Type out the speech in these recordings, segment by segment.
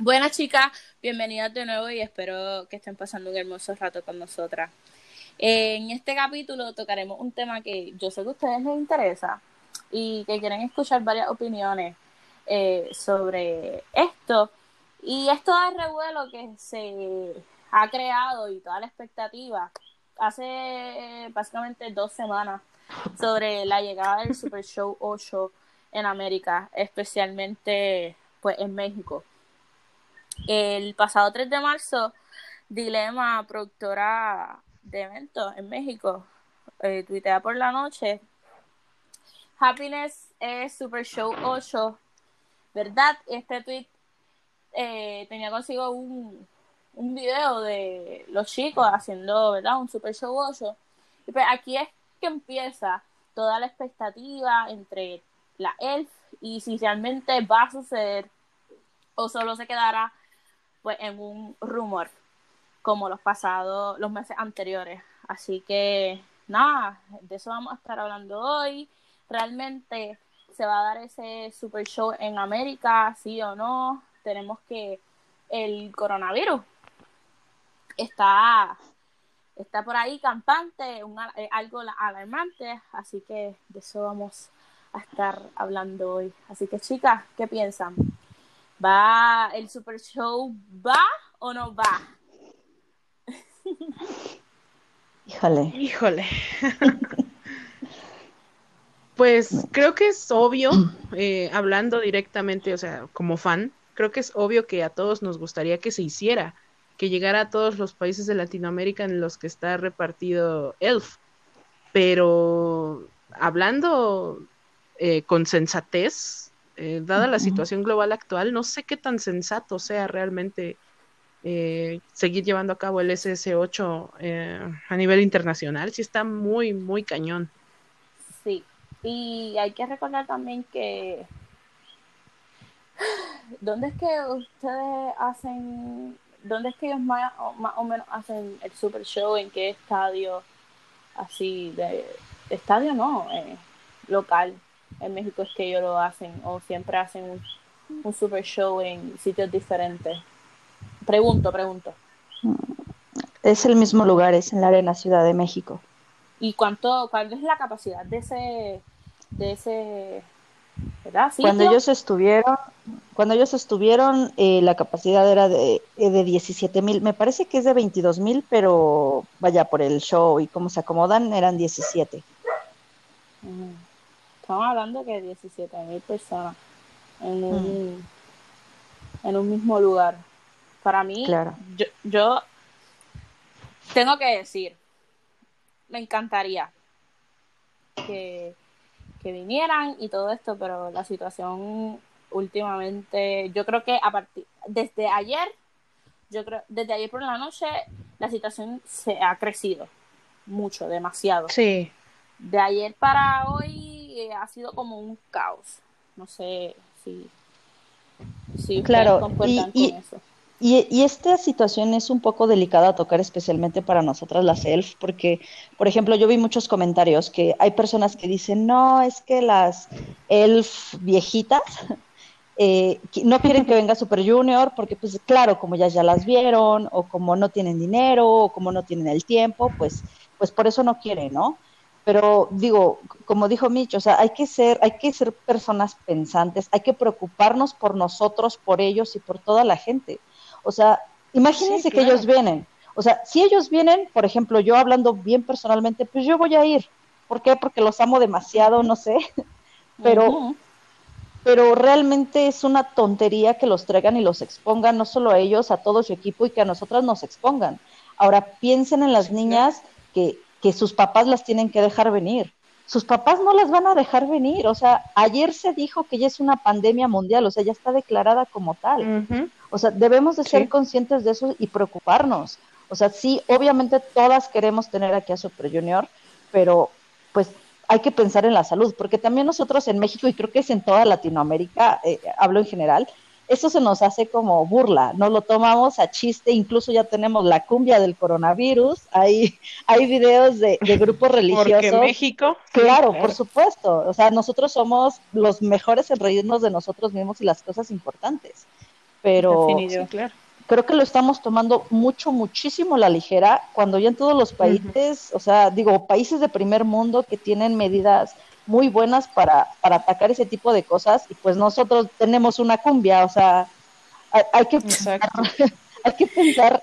Buenas chicas, bienvenidas de nuevo y espero que estén pasando un hermoso rato con nosotras. En este capítulo tocaremos un tema que yo sé que a ustedes les interesa y que quieren escuchar varias opiniones eh, sobre esto. Y esto es revuelo que se ha creado y toda la expectativa hace básicamente dos semanas sobre la llegada del Super Show 8 en América, especialmente pues en México. El pasado 3 de marzo, Dilema, productora de eventos en México, eh, tuitea por la noche, Happiness es Super Show 8, ¿verdad? Este tweet eh, tenía consigo un, un video de los chicos haciendo, ¿verdad? Un Super Show 8. Y pues aquí es que empieza toda la expectativa entre la ELF y si realmente va a suceder o solo se quedará pues en un rumor como los pasados, los meses anteriores. Así que nada, de eso vamos a estar hablando hoy. Realmente se va a dar ese super show en América, sí o no. Tenemos que el coronavirus está está por ahí campante, un, eh, algo alarmante, así que de eso vamos a estar hablando hoy. Así que chicas, ¿qué piensan? ¿Va el Super Show? ¿Va o no va? Híjole. Híjole. pues creo que es obvio, eh, hablando directamente, o sea, como fan, creo que es obvio que a todos nos gustaría que se hiciera, que llegara a todos los países de Latinoamérica en los que está repartido Elf. Pero hablando eh, con sensatez, eh, dada la situación global actual, no sé qué tan sensato sea realmente eh, seguir llevando a cabo el SS8 eh, a nivel internacional. Sí está muy, muy cañón. Sí, y hay que recordar también que... ¿Dónde es que ustedes hacen, dónde es que ellos más, más o menos hacen el super show? ¿En qué estadio? Así, de, estadio no, local en México es que ellos lo hacen o siempre hacen un, super show en sitios diferentes? Pregunto, pregunto. Es el mismo lugar, es en la Arena Ciudad de México. ¿Y cuánto, cuál es la capacidad de ese, de ese, Cuando ellos estuvieron, cuando ellos estuvieron, eh, la capacidad era de, eh, de 17 mil, me parece que es de 22 mil, pero vaya por el show y cómo se acomodan, eran 17. Estamos hablando que 17 mil personas en un, en un mismo lugar. Para mí, yo, yo tengo que decir, me encantaría que, que vinieran y todo esto, pero la situación últimamente, yo creo que a partir, desde ayer, yo creo, desde ayer por la noche, la situación se ha crecido mucho, demasiado. Sí. De ayer para hoy ha sido como un caos. No sé si, si claro, y, con eso. Y, esta situación es un poco delicada a tocar especialmente para nosotras las ELF, porque, por ejemplo, yo vi muchos comentarios que hay personas que dicen, no, es que las ELF viejitas eh, no quieren que venga Super Junior, porque pues claro, como ya, ya las vieron, o como no tienen dinero, o como no tienen el tiempo, pues, pues por eso no quieren, ¿no? Pero digo, como dijo Mitch, o sea, hay que ser, hay que ser personas pensantes, hay que preocuparnos por nosotros, por ellos y por toda la gente. O sea, imagínense que ellos vienen. O sea, si ellos vienen, por ejemplo, yo hablando bien personalmente, pues yo voy a ir. ¿Por qué? Porque los amo demasiado, no sé. Pero, pero realmente es una tontería que los traigan y los expongan, no solo a ellos, a todo su equipo y que a nosotras nos expongan. Ahora piensen en las niñas que que sus papás las tienen que dejar venir. Sus papás no las van a dejar venir. O sea, ayer se dijo que ya es una pandemia mundial, o sea, ya está declarada como tal. O sea, debemos de ser conscientes de eso y preocuparnos. O sea, sí, obviamente todas queremos tener aquí a Super Junior, pero pues hay que pensar en la salud, porque también nosotros en México, y creo que es en toda Latinoamérica, eh, hablo en general, eso se nos hace como burla, no lo tomamos a chiste, incluso ya tenemos la cumbia del coronavirus, hay, hay videos de, grupos religiosos. Porque México. Claro, por supuesto, o sea, nosotros somos los mejores en reírnos de nosotros mismos y las cosas importantes. pero creo que lo estamos tomando mucho, muchísimo la ligera, cuando ya en todos los países, o sea, digo, países de primer mundo que tienen medidas muy buenas para, para atacar ese tipo de cosas, y pues nosotros tenemos una cumbia, o sea, hay, que, pensar, hay que pensar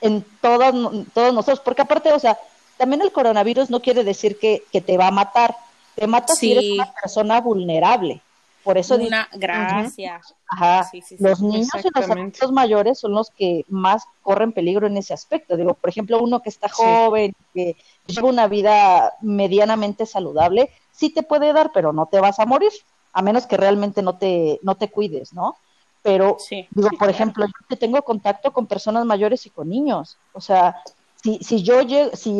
en todos, todos nosotros, porque aparte, o sea, también el coronavirus no quiere decir que, que te va a matar, te mata si eres una persona vulnerable. Por eso una gracia. Ajá. los niños y los adultos mayores son los que más corren peligro en ese aspecto. Digo, por ejemplo, uno que está joven, que lleva una vida medianamente saludable, sí te puede dar, pero no te vas a morir, a menos que realmente no te, no te cuides, ¿no? Pero, digo, por ejemplo, yo tengo contacto con personas mayores y con niños. O sea, si, si yo llego, si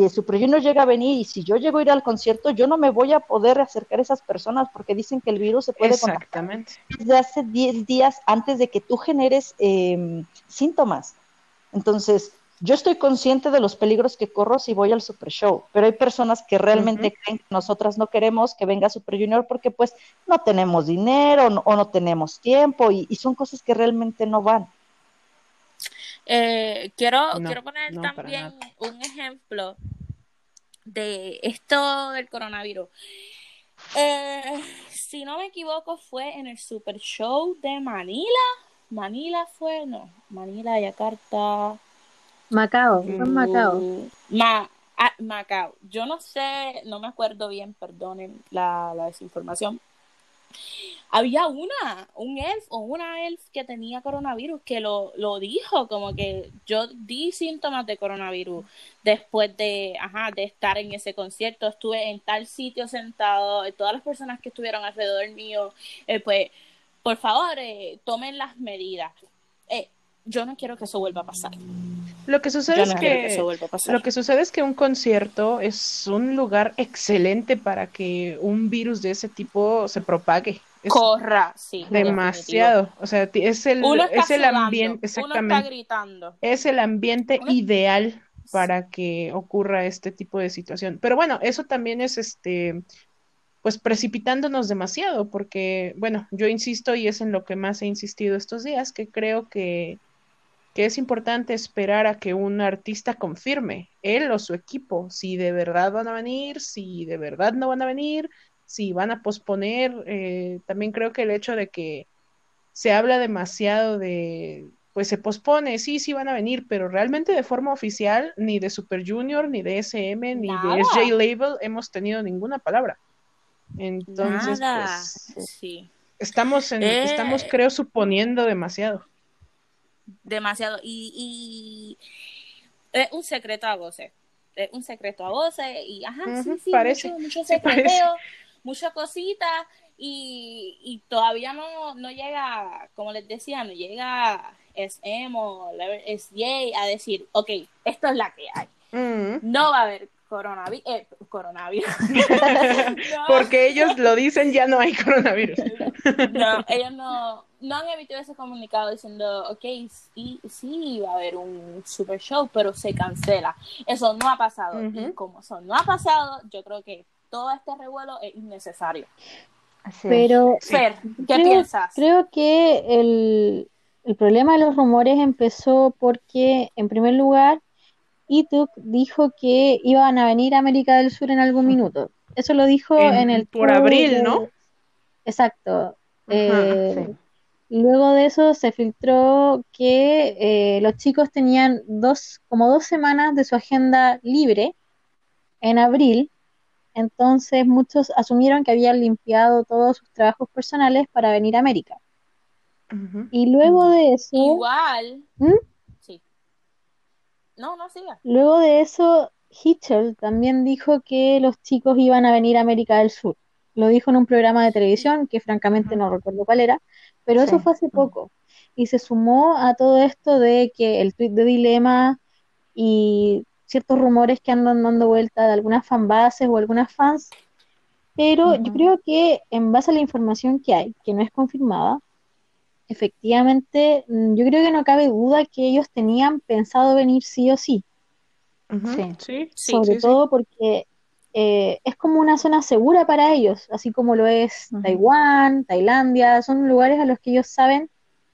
llega a venir y si yo llego a ir al concierto, yo no me voy a poder acercar a esas personas porque dicen que el virus se puede Exactamente. desde hace 10 días antes de que tú generes eh, síntomas. Entonces, yo estoy consciente de los peligros que corro si voy al Super Show, pero hay personas que realmente creen que nosotras no queremos que venga Super Junior porque pues no tenemos dinero o no tenemos tiempo y, son cosas que realmente no van. Eh, quiero, quiero poner también un ejemplo de esto del coronavirus. Eh, si no me equivoco, fue en el Super Show de Manila. Manila fue, no, Manila, Yakarta. Macao, fue Macao. Mm, Ma ah, Macao. Yo no sé, no me acuerdo bien, perdonen la, la desinformación. Había una, un elf o una elf que tenía coronavirus que lo, lo dijo, como que yo di síntomas de coronavirus después de, ajá, de estar en ese concierto. Estuve en tal sitio sentado, todas las personas que estuvieron alrededor mío, eh, pues, por favor, eh, tomen las medidas. Eh, yo no quiero que eso vuelva a pasar. Lo que sucede es que, lo que sucede es que un concierto es un lugar excelente para que un virus de ese tipo se propague. Corra, sí. Demasiado. O sea, es el, es el ambiente, exactamente. Uno está gritando. Es el ambiente ideal para que ocurra este tipo de situación. Pero bueno, eso también es este pues precipitándonos demasiado, porque, bueno, yo insisto y es en lo que más he insistido estos días, que creo que que es importante esperar a que un artista confirme, él o su equipo, si de verdad van a venir, si de verdad no van a venir, si van a posponer. Eh, también creo que el hecho de que se habla demasiado de, pues se pospone, sí, sí van a venir, pero realmente de forma oficial, ni de Super Junior, ni de SM, ni de SJ Label hemos tenido ninguna palabra. Entonces, pues, sí. estamos, en, estamos, eh. creo, suponiendo demasiado demasiado. Y, es un secreto a voces. Es un secreto a voces. Y ajá, sí, sí, parece, mucho, secreteo, mucha cosita. Y, y todavía no, no llega, como les decía, no llega SM o SJ a decir, ok, esto es la que hay. No va a haber coronavirus. Eh, coronavirus. Porque ellos lo dicen, ya no hay coronavirus. no, ellos no, no han emitido ese comunicado diciendo, ok, sí, sí va a haber un super show, pero se cancela. Eso no ha pasado. Y como eso no ha pasado, yo creo que todo este revuelo es innecesario. pero, Fer, ¿qué piensas? Creo que el, el problema de los rumores empezó porque, en primer lugar, Ituk dijo que iban a venir a América del Sur en algún minuto. Eso lo dijo en, el... Por abril, ¿no? Exacto. Eh, Luego de eso se filtró que eh, los chicos tenían dos, como dos semanas de su agenda libre en abril, entonces muchos asumieron que habían limpiado todos sus trabajos personales para venir a América. Y luego de eso... Igual. ¿Mm? Sí. No, no siga. Luego de eso, Hitchell también dijo que los chicos iban a venir a América del Sur. Lo dijo en un programa de televisión, que francamente no recuerdo cuál era, pero eso fue hace poco. Y se sumó a todo esto de que el tweet de Dilema y ciertos rumores que andan dando vuelta de algunas fanbases o algunas fans. Pero yo creo que en base a la información que hay, que no es confirmada, efectivamente, mm, yo creo que no cabe duda que ellos tenían pensado venir sí o sí. sí. Sobre todo porque eh, es como una zona segura para ellos, así como lo es Taiwán, Tailandia, son lugares a los que ellos saben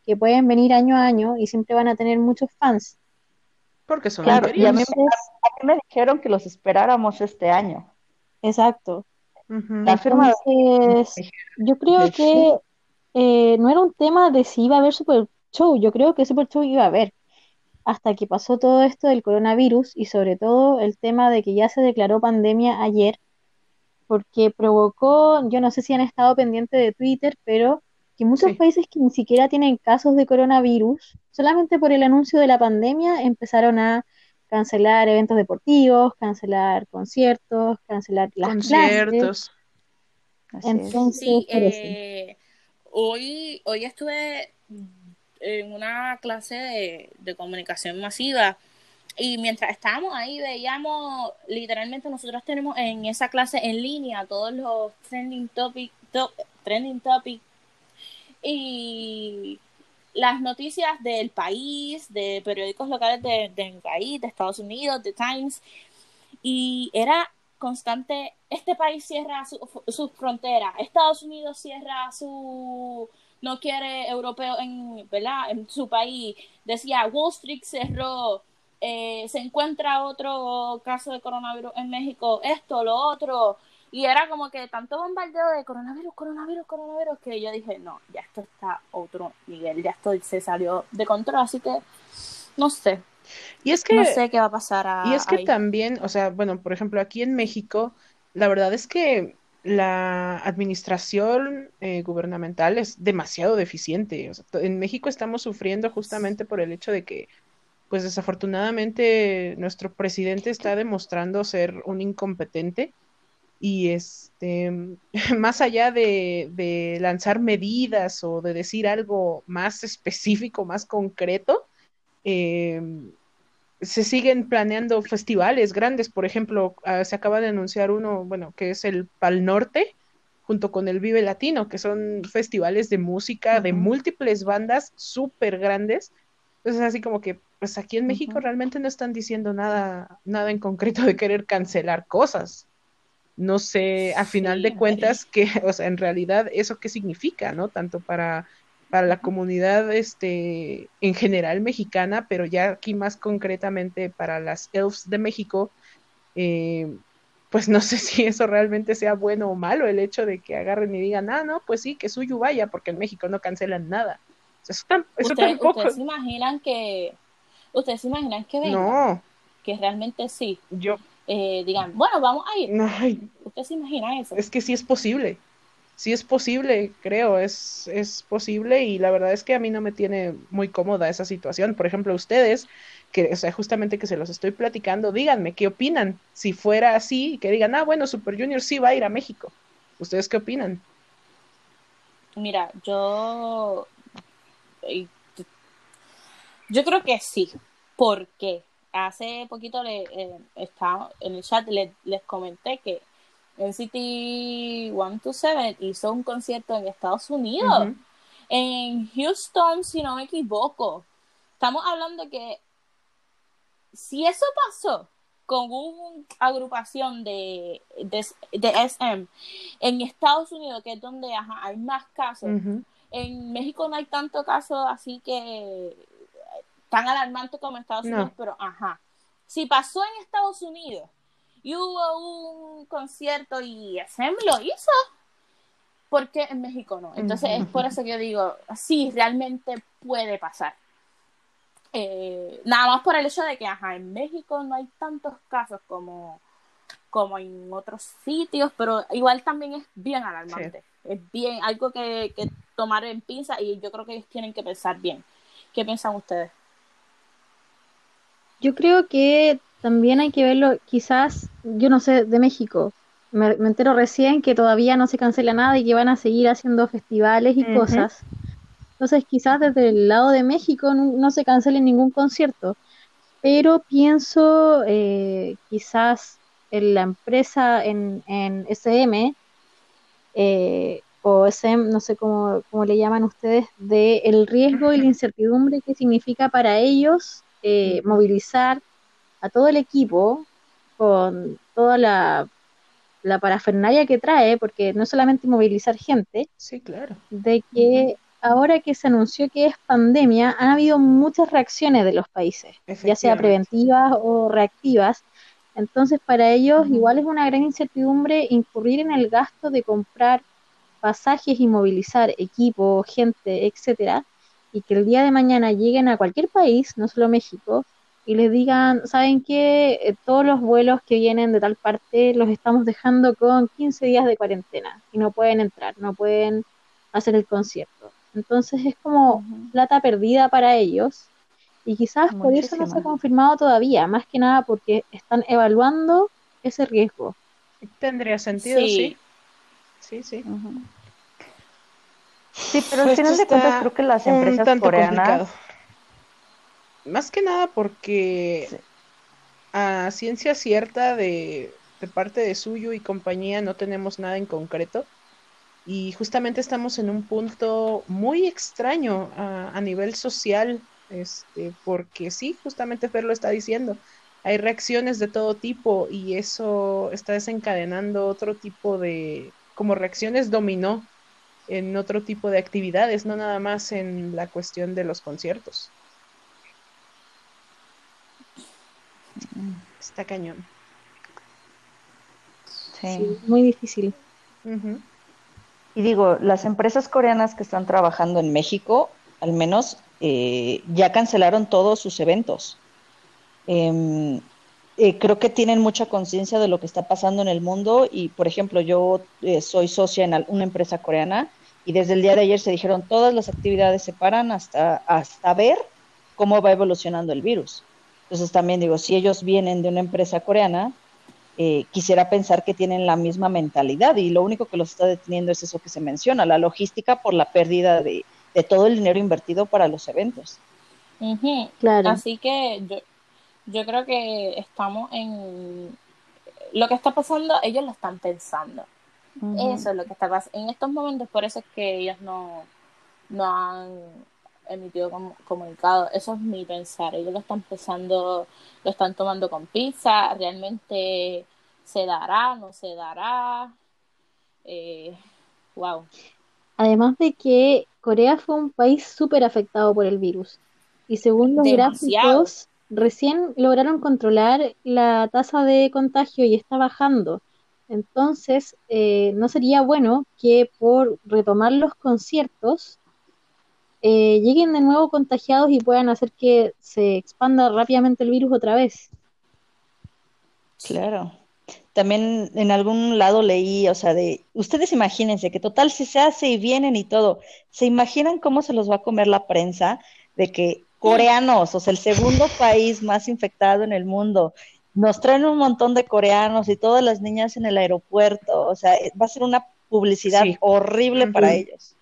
que pueden venir año a año y siempre van a tener muchos fans. Porque son claro, y a mí, me, dijeron que los esperáramos este año. Exacto. Entonces, yo creo que eh, no era un tema de si iba a haber Super Show, yo creo que Super Show iba a haber, hasta que pasó todo esto del coronavirus y sobre todo el tema de que ya se declaró pandemia ayer, porque provocó, yo no sé si han estado pendientes de Twitter, pero que muchos países que ni siquiera tienen casos de coronavirus, solamente por el anuncio de la pandemia empezaron a cancelar eventos deportivos, cancelar conciertos, cancelar las conciertos. Entonces, sí, eh, hoy, hoy estuve en una clase de, comunicación masiva. Y mientras estábamos ahí veíamos, literalmente nosotros tenemos en esa clase en línea todos los trending topic, trending topic. Y las noticias del país, de periódicos locales de, del país, de Estados Unidos, de Times, y era constante, este país cierra sus su fronteras, Estados Unidos cierra su, no quiere europeo en, ¿verdad? en su país, decía Wall Street cerró, eh, se encuentra otro caso de coronavirus en México, esto, lo otro, y era como que tanto bombardeo de coronavirus, coronavirus, coronavirus, que yo dije, no, ya esto está otro nivel, ya esto se salió de control, así que no sé. Y es que... No sé qué va a pasar Y es que también, o sea, bueno, por ejemplo, aquí en México, la verdad es que la administración eh, gubernamental es demasiado deficiente. en México estamos sufriendo justamente por el hecho de que, pues desafortunadamente, nuestro presidente está demostrando ser un incompetente y este, más allá de, lanzar medidas o de decir algo más específico, más concreto, em, se siguen planeando festivales grandes. Por ejemplo, ah, se acaba de anunciar uno, bueno, que es el Pal Norte, junto con el Vive Latino, que son festivales de música de múltiples bandas súper grandes. Entonces, así como que, pues aquí en México realmente no están diciendo nada, nada en concreto de querer cancelar cosas no sé a final de cuentas que, o sea, en realidad eso qué significa, ¿no? Tanto para, para la comunidad este, en general mexicana, pero ya aquí más concretamente para las elves de México, eh, pues no sé si eso realmente sea bueno o malo, el hecho de que agarren y digan, ah, no, pues sí, que suyo vaya, porque en México no cancelan nada. eso, tampoco... ¿Ustedes se imaginan que... ¿Ustedes se imaginan que venga? No. Que realmente sí. Yo, eh, digan, bueno, vamos a ir. ¿Usted se imagina eso? Es que sí es posible. Sí es posible, creo, es, es posible y la verdad es que a mí no me tiene muy cómoda esa situación. Por ejemplo, ustedes, que, sea, justamente que se los estoy platicando, díganme qué opinan. Si fuera así, que digan, ah, bueno, Super Junior sí va a ir a México. ¿Ustedes qué opinan? Mira, yo. Yo creo que sí. ¿Por qué? hace poquito le, eh, en el chat les comenté que NCT 127 hizo un concierto en Estados Unidos, en Houston, si no me equivoco. Estamos hablando que si eso pasó con una agrupación de, de, SM en Estados Unidos, que es donde hay más casos, en México no hay tanto caso, así que tan alarmante como Estados Unidos, pero ajá. Si pasó en Estados Unidos y hubo un concierto y SM lo hizo, ¿por qué en México no? Entonces es por eso que yo digo, sí, realmente puede pasar. Eh, nada más por el hecho de que, ajá, en México no hay tantos casos como, como en otros sitios, pero igual también es bien alarmante. Es bien, algo que, que tomar en pinza y yo creo que ellos tienen que pensar bien. ¿Qué piensan ustedes? Yo creo que también hay que verlo, quizás, yo no sé, de México. Me, entero recién que todavía no se cancela nada y que van a seguir haciendo festivales y cosas. Entonces, quizás desde el lado de México no, se cancele ningún concierto. Pero pienso, eh, quizás en la empresa, en, en SM, eh, o SM, no sé cómo, cómo le llaman ustedes, de el riesgo y la incertidumbre que significa para ellos eh, movilizar a todo el equipo con toda la, la parafernalia que trae, porque no es solamente movilizar gente, sí, claro. de que ahora que se anunció que es pandemia, han habido muchas reacciones de los países, ya sea preventivas o reactivas. Entonces, para ellos igual es una gran incertidumbre incurrir en el gasto de comprar pasajes y movilizar equipo, gente, etcétera, y que el día de mañana lleguen a cualquier país, no solo México, y les digan, ¿saben qué? Eh, todos los vuelos que vienen de tal parte los estamos dejando con 15 días de cuarentena y no pueden entrar, no pueden hacer el concierto. Entonces es como plata perdida para ellos y quizás por eso no se ha confirmado todavía, más que nada porque están evaluando ese riesgo. Tendría sentido, sí. Sí, sí. Sí, pero al final de cuentas creo que las empresas coreanas más que nada porque a ciencia cierta de, parte de Suyo y compañía no tenemos nada en concreto. Y justamente estamos en un punto muy extraño a, nivel social, este, porque sí, justamente Fer lo está diciendo, hay reacciones de todo tipo y eso está desencadenando otro tipo de, como reacciones dominó en otro tipo de actividades, no nada más en la cuestión de los conciertos. Está cañón. Sí. muy difícil. Y digo, las empresas coreanas que están trabajando en México, al menos, eh, ya cancelaron todos sus eventos. Em, eh, creo que tienen mucha conciencia de lo que está pasando en el mundo y, por ejemplo, yo eh, soy socia en una empresa coreana y desde el día de ayer se dijeron todas las actividades se paran hasta, hasta ver cómo va evolucionando el virus. Entonces también digo, si ellos vienen de una empresa coreana, eh, quisiera pensar que tienen la misma mentalidad y lo único que los está deteniendo es eso que se menciona, la logística por la pérdida de, todo el dinero invertido para los eventos. claro. Así que yo, yo creo que estamos en... Lo que está pasando, ellos lo están pensando. Eso es lo que está pasando. En estos momentos, por eso es que ellos no, no han emitido comunicado. Eso es mi pensar. Ellos lo están pensando, lo están tomando con pizza. Realmente se dará, no se dará. Eh, wow. Además de que Corea fue un país súper afectado por el virus. Y según los gráficos, recién lograron controlar la tasa de contagio y está bajando. Entonces, eh, no sería bueno que por retomar los conciertos eh, lleguen de nuevo contagiados y puedan hacer que se expanda rápidamente el virus otra vez. Claro. También en algún lado leí, o sea, de, ustedes imagínense que total si se hace y vienen y todo, ¿se imaginan cómo se los va a comer la prensa de que coreanos, o sea, el segundo país más infectado en el mundo, nos traen un montón de coreanos y todas las niñas en el aeropuerto, o sea, va a ser una publicidad horrible para ellos.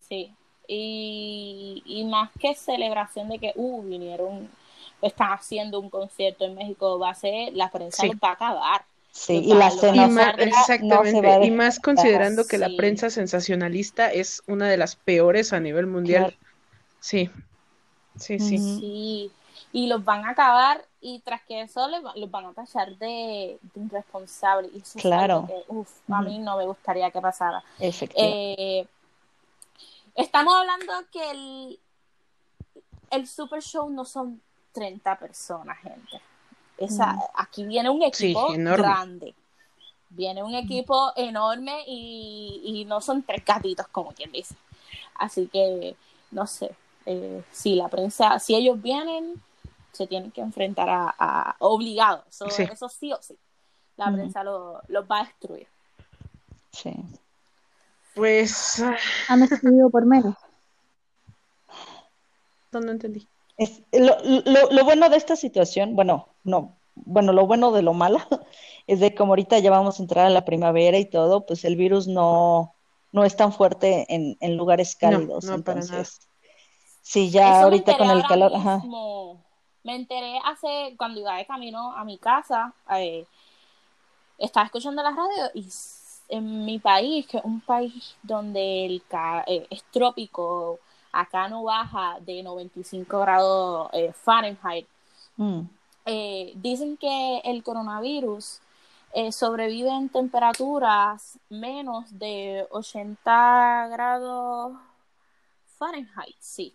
Sí, y, más que celebración de que, uh, vinieron, están haciendo un concierto en México, va a ser, la prensa va a acabar. Sí, y la exactamente, y más considerando que la prensa sensacionalista es una de las peores a nivel mundial. Sí, sí, sí. Sí, y los van a acabar y tras que eso los van a tachar de, de irresponsables. Y claro. a mí no me gustaría que pasara. Eh, Estamos hablando que el, el Super Show no son 30 personas, gente. Esa, mm. Aquí viene un equipo grande. Viene un equipo enorme y, no son tres gatitos, como quien dice. Así que, no sé, eh, si la prensa, si ellos vienen, se tienen que enfrentar a, obligados. Eso sí o sí. La prensa los lo va a destruir. Sí. Pues. Han decidido por menos. No, entendí. lo, bueno de esta situación, bueno, no, bueno, lo bueno de lo malo es de como ahorita ya vamos a entrar a la primavera y todo, pues el virus no, no es tan fuerte en, lugares cálidos. No, entonces, sí, ya ahorita con el calor. Me enteré hace, cuando iba de camino a mi casa, eh, estaba escuchando la radio y en mi país, que es un país donde el eh, es trópico, acá no baja de 95 grados eh, Fahrenheit, mm. eh, dicen que el coronavirus sobrevive en temperaturas menos de 80 grados Fahrenheit, sí.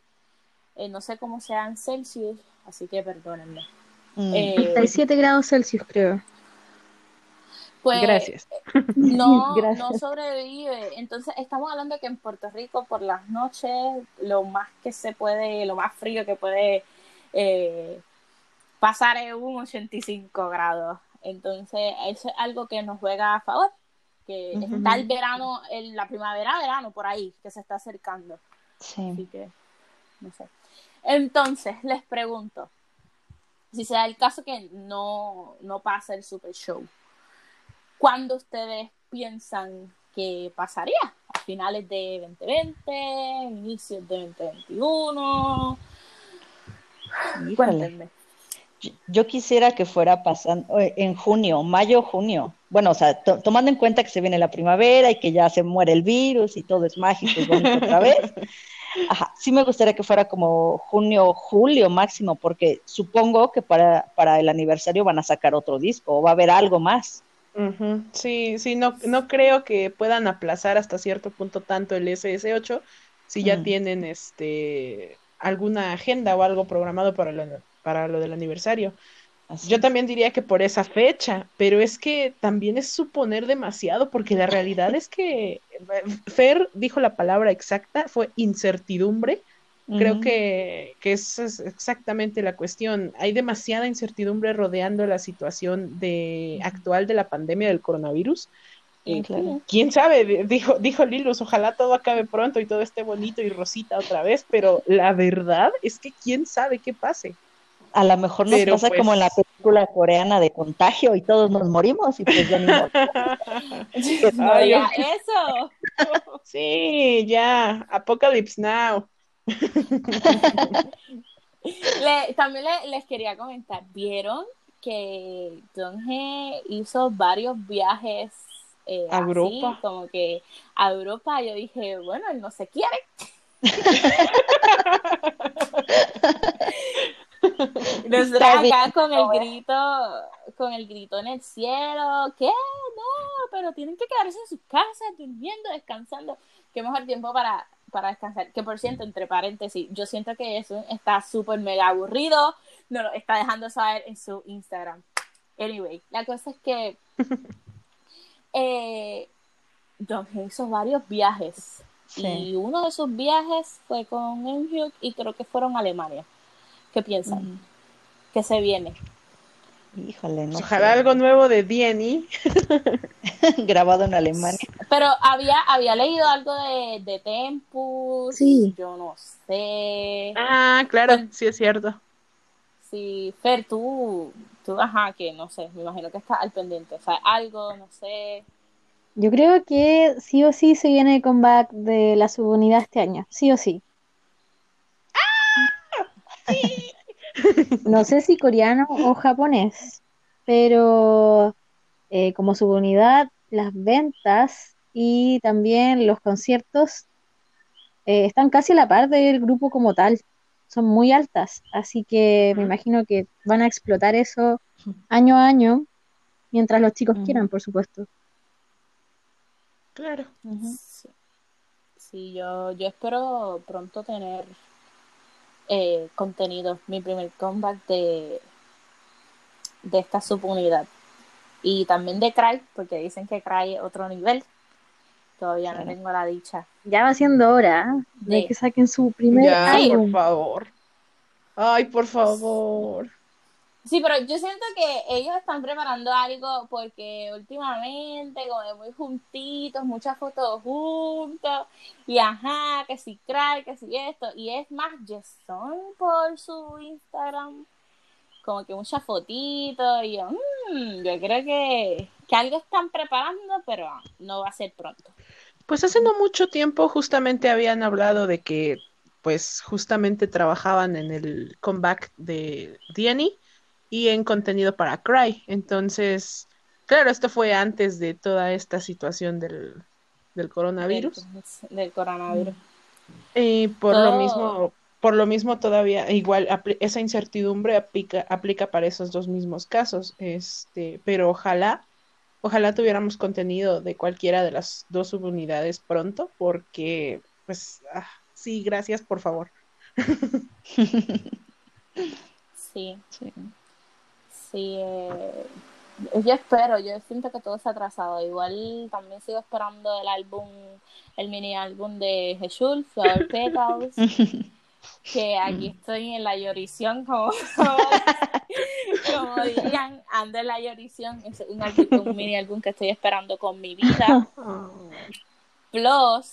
Eh, no sé cómo sea en Celsius, así que perdónenme. Mm. Eh, 37 grados Celsius, creo. Pues, Gracias. No, no sobrevive. Entonces, estamos hablando que en Puerto Rico por las noches lo más que se puede, lo más frío que puede eh, pasar es un 85 grados. Entonces, eso es algo que nos juega a favor, que está el verano, el, la primavera, verano por ahí, que se está acercando. Sí. Así que, no sé. Entonces, les pregunto, si sea el caso que no, no pasa el Super Show, ¿cuándo ustedes piensan que pasaría? ¿A finales de 2020? ¿Inicios de 2021? Cuéntenme. Yo quisiera que fuera pasando eh, en junio, mayo, junio. Bueno, o sea, tomando en cuenta que se viene la primavera y que ya se muere el virus y todo es mágico y bonito otra vez. Ajá, sí me gustaría que fuera como junio, julio máximo, porque supongo que para, para el aniversario van a sacar otro disco o va a haber algo más. Sí, sí, no, no creo que puedan aplazar hasta cierto punto tanto el SS8 si ya tienen este alguna agenda o algo programado para lo, para lo del aniversario. Yo también diría que por esa fecha, pero es que también es suponer demasiado, porque la realidad es que Fer dijo la palabra exacta, fue incertidumbre. Creo que, que esa es exactamente la cuestión. Hay demasiada incertidumbre rodeando la situación de, actual de la pandemia del coronavirus. Eh, quién sabe, dijo, dijo Lilus, ojalá todo acabe pronto y todo esté bonito y rosita otra vez, pero la verdad es que quién sabe qué pase. A lo mejor nos pasa como en la pues película coreana de contagio y todos nos morimos y pues ya ni eso. sí, ya, Apocalypse Now. También les quería comentar, ¿vieron que Don G hizo varios viajes eh, a Europa? Como que a Europa yo dije, bueno, él no se quiere. Nosotros acá con el grito, con el grito en el cielo, ¿qué? No, pero tienen que quedarse en sus casas, durmiendo, descansando. Qué mejor tiempo para, para descansar. Que por cierto, entre paréntesis, yo siento que eso está súper mega aburrido. No lo está dejando saber en su Instagram. Anyway, la cosa es que eh, Don hizo varios viajes. Y uno de sus viajes fue con Enhyuk y creo que fueron a Alemania. ¿Qué piensan? ¿Qué se viene? Híjole, no Ojalá algo nuevo de Dieni. Grabado en Alemania. Pero había, había leído algo de, de Tempus. Sí. Yo no sé. Ah, claro, pues sí es cierto. Sí, Fer, tú, tú, ajá, que no sé, me imagino que estás al pendiente. O sea, algo, no sé. Yo creo que sí o sí se viene el comeback de la subunidad este año, sí o sí. No sé si coreano o japonés, pero eh, como subunidad, las ventas y también los conciertos eh, están casi a la par del grupo como tal. Son muy altas, así que me imagino que van a explotar eso año a año, mientras los chicos quieran, por supuesto. Claro. Sí, yo, yo espero pronto tener eh, contenido, mi primer comeback de, de esta subunidad. Y también de Cry, porque dicen que Cry es otro nivel. Todavía no tengo la dicha. Ya va siendo hora de, que saquen su primer ya, por favor. Ay, por favor. Sí, pero yo siento que ellos están preparando algo porque últimamente, como muy juntitos, muchas fotos juntos, y ajá, que si cry, que si esto, y es más Jason por su Instagram, como que muchas fotitos, y yo, mmm, yo creo que, que algo están preparando, pero no va a ser pronto. Pues hace no mucho tiempo justamente habían hablado de que pues justamente trabajaban en el comeback de Diany y en contenido para Cry. Entonces, claro, esto fue antes de toda esta situación del, del coronavirus. Del, coronavirus. Y por lo mismo, por lo mismo todavía, igual esa incertidumbre aplica, aplica para esos dos mismos casos. Este, pero ojalá, ojalá tuviéramos contenido de cualquiera de las dos subunidades pronto, porque pues ah, sí, gracias, por favor. sí. Sí. Sí, eh, yo espero, yo siento que todo se ha atrasado. Igual también sigo esperando el álbum, el mini álbum de Jesús, Flower Petals. que aquí estoy en la llorición, como, como, dirían, ando en la llorición. Es un, un mini álbum que estoy esperando con mi vida. Plus,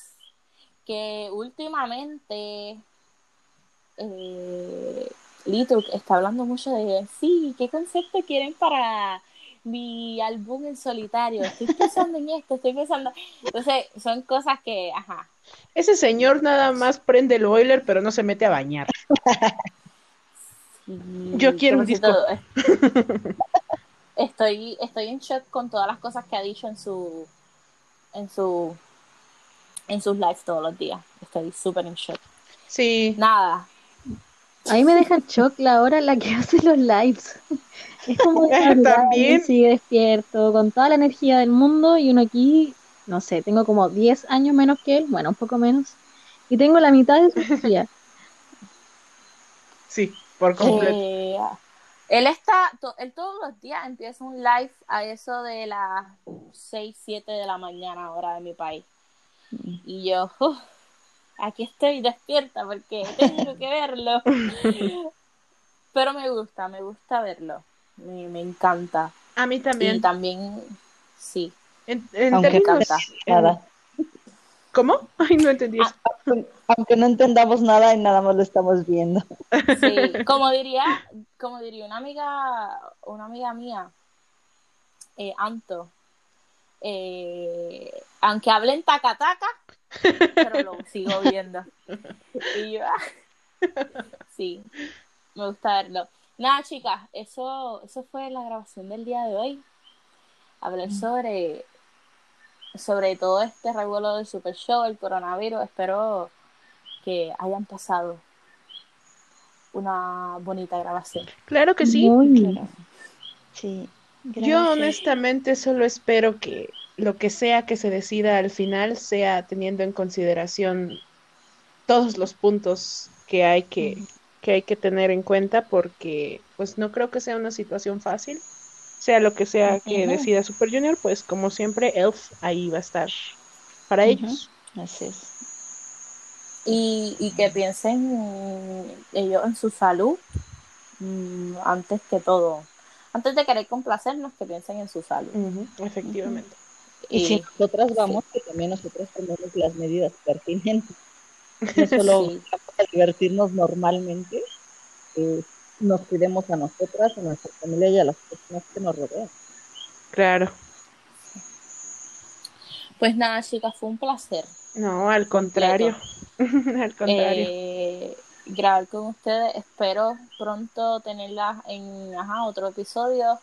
que últimamente eh, está hablando mucho de, sí, ¿qué concepto quieren para mi álbum en solitario? Estoy pensando en esto, estoy pensando... Entonces, son cosas que, ajá. Ese señor nada más prende el boiler, pero no se mete a bañar. Yo quiero un disco. Estoy, estoy en shock con todas las cosas que ha dicho en su en su en sus lives todos los días. Estoy súper en shock. Sí. Nada, a mí me deja el shock la hora en la que hace los lives. Es como también sigue despierto con toda la energía del mundo y uno aquí, no sé, tengo como 10 años menos que él, bueno, un poco menos, y tengo la mitad de su vida. Sí, por completo. Eh, él está, él todos los días empieza un live a eso de las 6, 7 de la mañana, hora de mi país. Y yo, aquí estoy despierta porque tengo que verlo. Pero me gusta, me gusta verlo. Me, me encanta. A mí también. Y también, sí. En, Aunque nada. ¿Cómo? Ay, no entendí eso. Aunque no entendamos nada y nada más lo estamos viendo. Sí, como diría, como diría una amiga, una amiga mía, eh, Anto, eh, aunque hablen taca taca, pero lo sigo viendo. Y yo, ah, sí, me gusta verlo. Nada, chicas, eso, eso fue la grabación del día de hoy. Hablar mm. sobre, sobre todo este revuelo del Super Show, el coronavirus. Espero que hayan pasado una bonita grabación. Claro que sí. Sí. Yo honestamente solo espero que lo que sea que se decida al final sea teniendo en consideración todos los puntos que hay que, que hay que tener en cuenta porque pues no creo que sea una situación fácil. Sea lo que sea que decida Super Junior, pues como siempre Elf ahí va a estar para ellos. Así es. Y, y que piensen ellos en su salud mm, antes que todo. Antes de querer complacernos, que piensen en su salud. Efectivamente. Y, si nosotras vamos, que también nosotras tomemos las medidas pertinentes. No solo divertirnos normalmente, nos cuidemos a nosotras, a nuestra familia y a las personas que nos rodean. Claro. Pues nada, chicas, fue un placer. No, al contrario. al contrario. Eh, grabar con ustedes. Espero pronto tenerlas en ajá, otro episodio.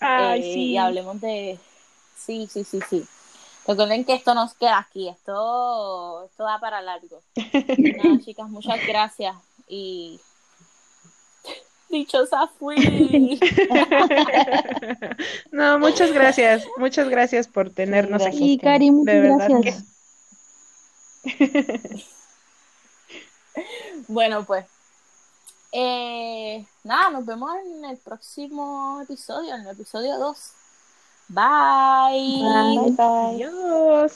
Ay, eh, sí. Y hablemos de, Sí, sí, sí, sí. Recuerden que esto nos queda aquí, esto, esto da para largo. Nada, chicas, muchas gracias y dichosa fui. no, muchas gracias, muchas gracias por tenernos aquí. Sí, Cari, muchas gracias. bueno, pues eh, nada, nos vemos en el próximo episodio, en el episodio 2. Bye. Bye. Bye. Adiós.